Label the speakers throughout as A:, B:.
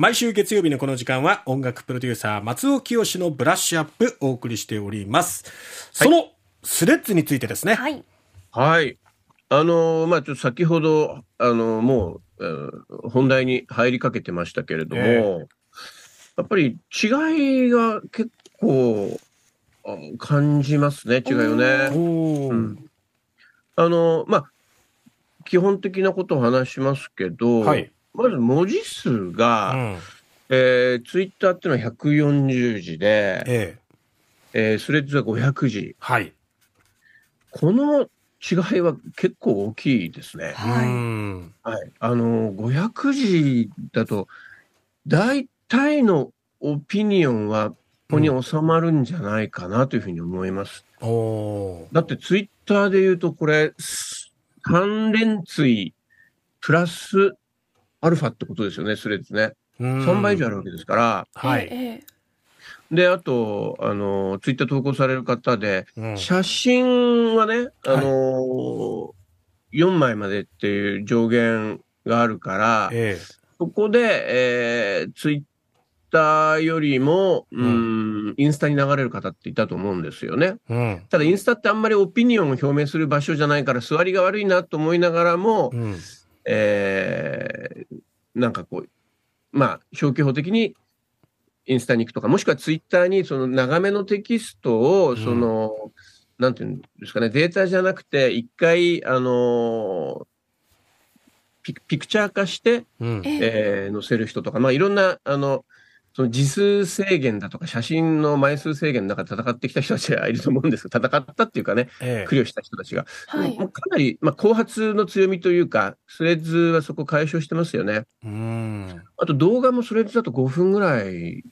A: 毎週月曜日のこの時間は音楽プロデューサー松尾清のブラッシュアップお送りしております。そのスレッズについてですね。
B: はい。
C: はい。あのーまあ、ちょっと先ほど、あのーもう、えー本題に入りかけてましたけれども、
A: え
C: やっぱり違いが結構あ感じますね、違いをね。うんあのーまあ、基本的なことを話しますけど、
A: はい。
C: まず文字数
A: う
C: が、
A: ん。
C: えツイッターっていうのは140字で、
A: ええ。
C: えースレッズは500字。
A: はい。
C: この違いは結構大きいですね。
B: はい。
C: あの、500字だと、大体のオピニオンは、ここに収まるんじゃないかなというふうに思います。
A: おー
C: だってツイッターで言うと、これ、関連ツイプラスアルファってことですよね、スレッズね。
A: うん
C: 3倍以上あるわけですから。
A: はい。
B: え
C: で、あと、あの、ツイッター投稿される方で、
A: うん
C: 写真はね、あの4枚までっていう上限があるから、
A: え
C: そこで、えー、ツイッターよりも、う、
A: うん
C: インスタに流れる方っていたと思うんですよね。
A: え。うん。
C: ただ、インスタってあんまりオピニオンを表明する場所じゃないから、座りが悪いなと思いながらも、
A: うん。
C: えー、なんかこう、まあ、消去法的にインスタに行くとか、もしくはツイッターにその長めのテキストを、
A: うん
C: その、なんていうんですかね、データじゃなくて、一回、あのピクピクチャー化して、
A: うん。
B: え
C: えー載せる人とか、まあ、いろんな、あの、その字数制限だとか、写真の枚数制限の中で戦ってきた人たちがいると思うんですけど、戦ったっていうかね、
A: え
C: 苦慮した人たちが。
B: はい
C: もうかなり、まあ、後発の強みというか、スレッズはそこ解消してますよね。
A: え。うん。
C: あと動画もスレッズだと5分ぐらい、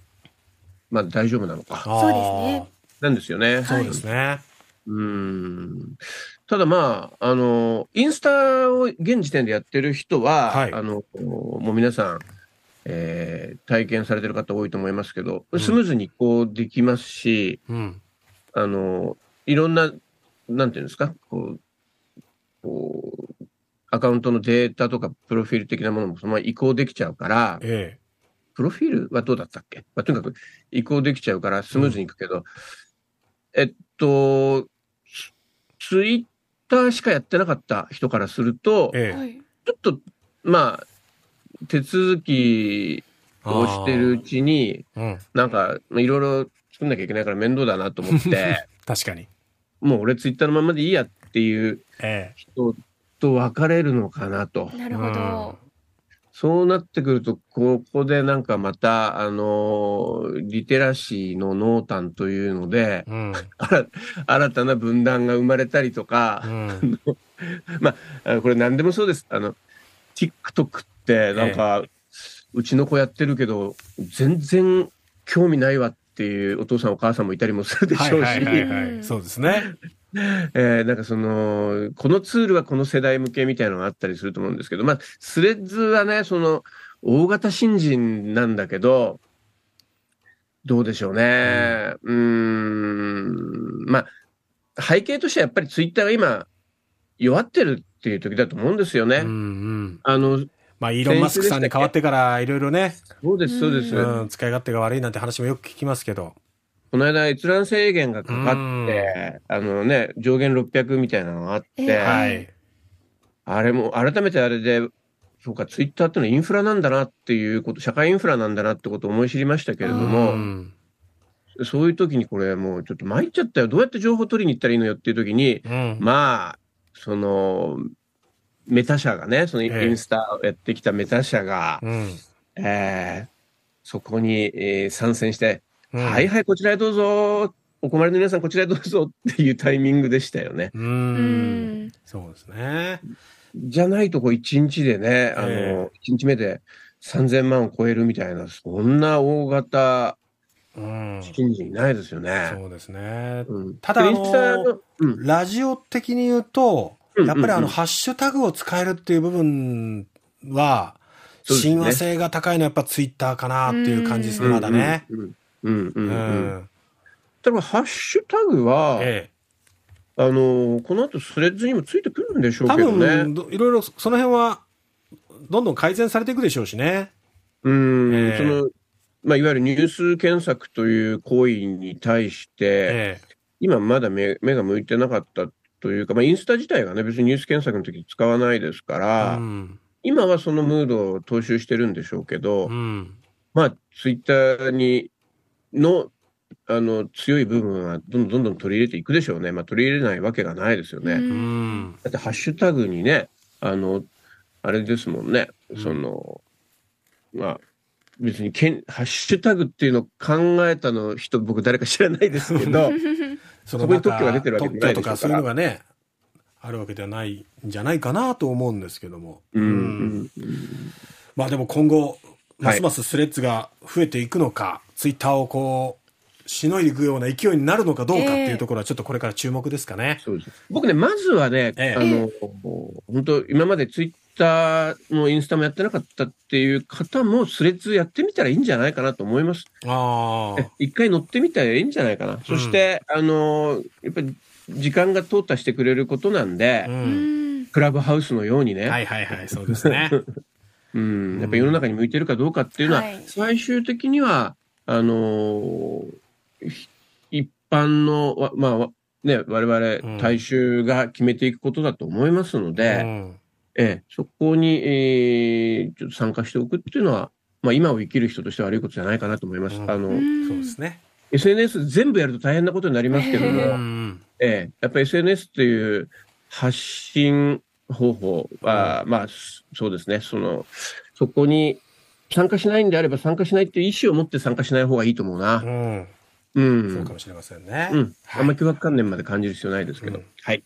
C: まあ大丈夫なのか。
B: そうですね
C: なんですよね。
A: そうですね。
C: うーん。ただまあ、あの、インスタを現時点でやってる人は、
A: はい
C: あの、もう皆さん、えー体験されてる方多いと思いますけど、
A: うん
C: スムーズに移行できますし、
A: うん。
C: あの、いろんな、なんていうんですか、こう、こう、アカウントのデータとかプロフィール的なものもそのまま移行できちゃうから、
A: え
C: プロフィールはどうだったっけ、まあ、とにかく移行できちゃうからスムーズにいくけど、えっと、ツイッターしかやってなかった人からすると、
A: え。え。
C: ちょっと、まあ、手続きをしてるうちに、
A: うん。
C: なんか、まあいろいろ作んなきゃいけないから面倒だなと思って、
A: 確かに。
C: もう俺ツイッターのままでいいやっていう
A: え
C: 人と別れるのかなと。
B: なるほど。
C: そうなってくると、ここでなんかまた、あのーリテラシーの濃淡というので
A: え。、うん。
C: 新新たな分断が生まれたりと
A: う
C: か、
A: ん。
C: あの これ何でもそうです。あの、TikTok なんか、うちの子やってるけど、全然興味ないわっていうお父さんお母さんもいたりもするでしょうし、
A: はいはいはいはい。そうですね。
C: えーなんかその、このツールはこの世代向けみたいなのがあったりすると思うんですけど、まあ、スレッズはね、その、大型新人なんだけど、どうでしょうね。うーん、まあ、背景としてはやっぱりツイッターが今、弱ってるっていう時だと思うんですよね。
A: うんうん。
C: あの、
A: まあ、イーロン・マスクさんに変わってから、いろいろね、
C: そうです、そうです。
A: うん、使い勝手が悪いなんて話もよく聞きますけど。
C: この間閲覧制限がかかって、あのね、上限600みたいなのがあって、
B: ええ
A: はい。
C: あれも、改めてあれで、そうか、ツイッターってのはインフラなんだなっていうこと、社会インフラなんだなってことを思い知りましたけれど
A: う
C: も、
A: ん。
C: そういう時にこれもうちょっと参っちゃったよ。どうやって情報取りに行ったらいいのよっていう時に、
A: うん。
C: まあ、その、メタ社がね、そのイ
A: ええ
C: ンスタをやってきたメタ社が、
A: うん。
C: えーそこに、えー参戦して、
A: うん
C: はいはい、こちらへどうぞ、お困りの皆さんこちらへどうぞっていうタイミングでしたよね。
A: う。
B: うんん。
A: そうですね。
C: じゃないとこう1日でね、あの、
A: え
C: 1日目で3000万を超えるみたいな、そんな大型
A: うん。
C: 新人いないですよね。
A: そうですね。
C: うん
A: ただ
C: でインスタのうん
A: ラジオ的に言うと、
C: うん
A: やっぱりあの、ハッシュタグを使えるっていう部分は、親和性が高いのはやっぱツイッターかなっていう感じですね、まだね。
C: うんうんうんうん
A: う
C: うん。
A: ん。
C: だからハッシュタグは、
A: え
C: あの、この後スレッズにもついてくるんでしょうけどね。
A: 分、どいろいろその辺は、どんどん改善されていくでしょうしね。
C: うん、
A: ええ
C: その、まあ、いわゆるニュース検索という行為に対して、
A: え
C: 今まだ目目が向いてなかったというか、まあ、インスタ自体がね、別にニュース検索の時使わないですか
A: え
C: ら、
A: うん。
C: 今はそのムードを踏襲してるんでしょうけど、
A: うん。
C: まあ、ツイッターに、の、あの、強い部分はどんどんどんどん取り入れていくでしょうね。まあ、取り入れないわけがないですよね。
B: う
A: うんん。
C: だって、ハッシュタグにね、あの、あれですもんね、
A: うん
C: その、まあ、別にけん、ハッシュタグっていうのを考えたの人、僕誰か知らないですけど、
A: そ
C: そこに特許が出てるわけじゃないでしょうから
A: 特許とかそういうのがね、あるわけではないんじゃないかなと思うんですけども。
C: うん、
A: まあでも今後、ま
C: はい
A: すますスレッズが増えていくのか、ツイッターをこう、しのいでいくような勢いになるのかどうかっていうところはちょっとこれから注目ですかね。
C: そうです。僕ね、まずはね、
A: ええ
C: あの、本当今までツイッターもインスタもやってなかったっていう方も、スレッズやってみたらいいんじゃないかなと思います。一回乗ってみたらいいんじゃないかな。そして、あの、やっぱり時間が淘汰してくれることなんで、
A: う。
B: うんん。
C: クラブハウスのようにね、
A: はいはいはい、そうですね。
C: うん、やっぱり世の中に向いてるかどうかっていうのは、
B: はい
C: 最終的には、あのひ一般の、わまあ、わね、我
A: うん
C: 々大衆が決めていくことだと思いますので、
A: うん
C: ええ、そこに、えーちょっと参加しておくっていうのは、まあ、今を生きる人としては悪いことじゃないかなと思います。
A: うん
C: あの、
A: そうですね。
C: SNS 全部やると大変なことになりますけども、
A: う
B: え
A: ん。
C: ええ、やっぱり SNS っていう発信方法は、まあ、すそうですね、その、そこに参加しないんであれば参加しないっていう意思を持って参加しない方がいいと思うな。
A: うん。
C: うん。
A: そうかもしれませんね。
C: うん。
A: はい
C: あんまり脅迫観念まで感じる必要ないですけど。
A: うん
C: はい。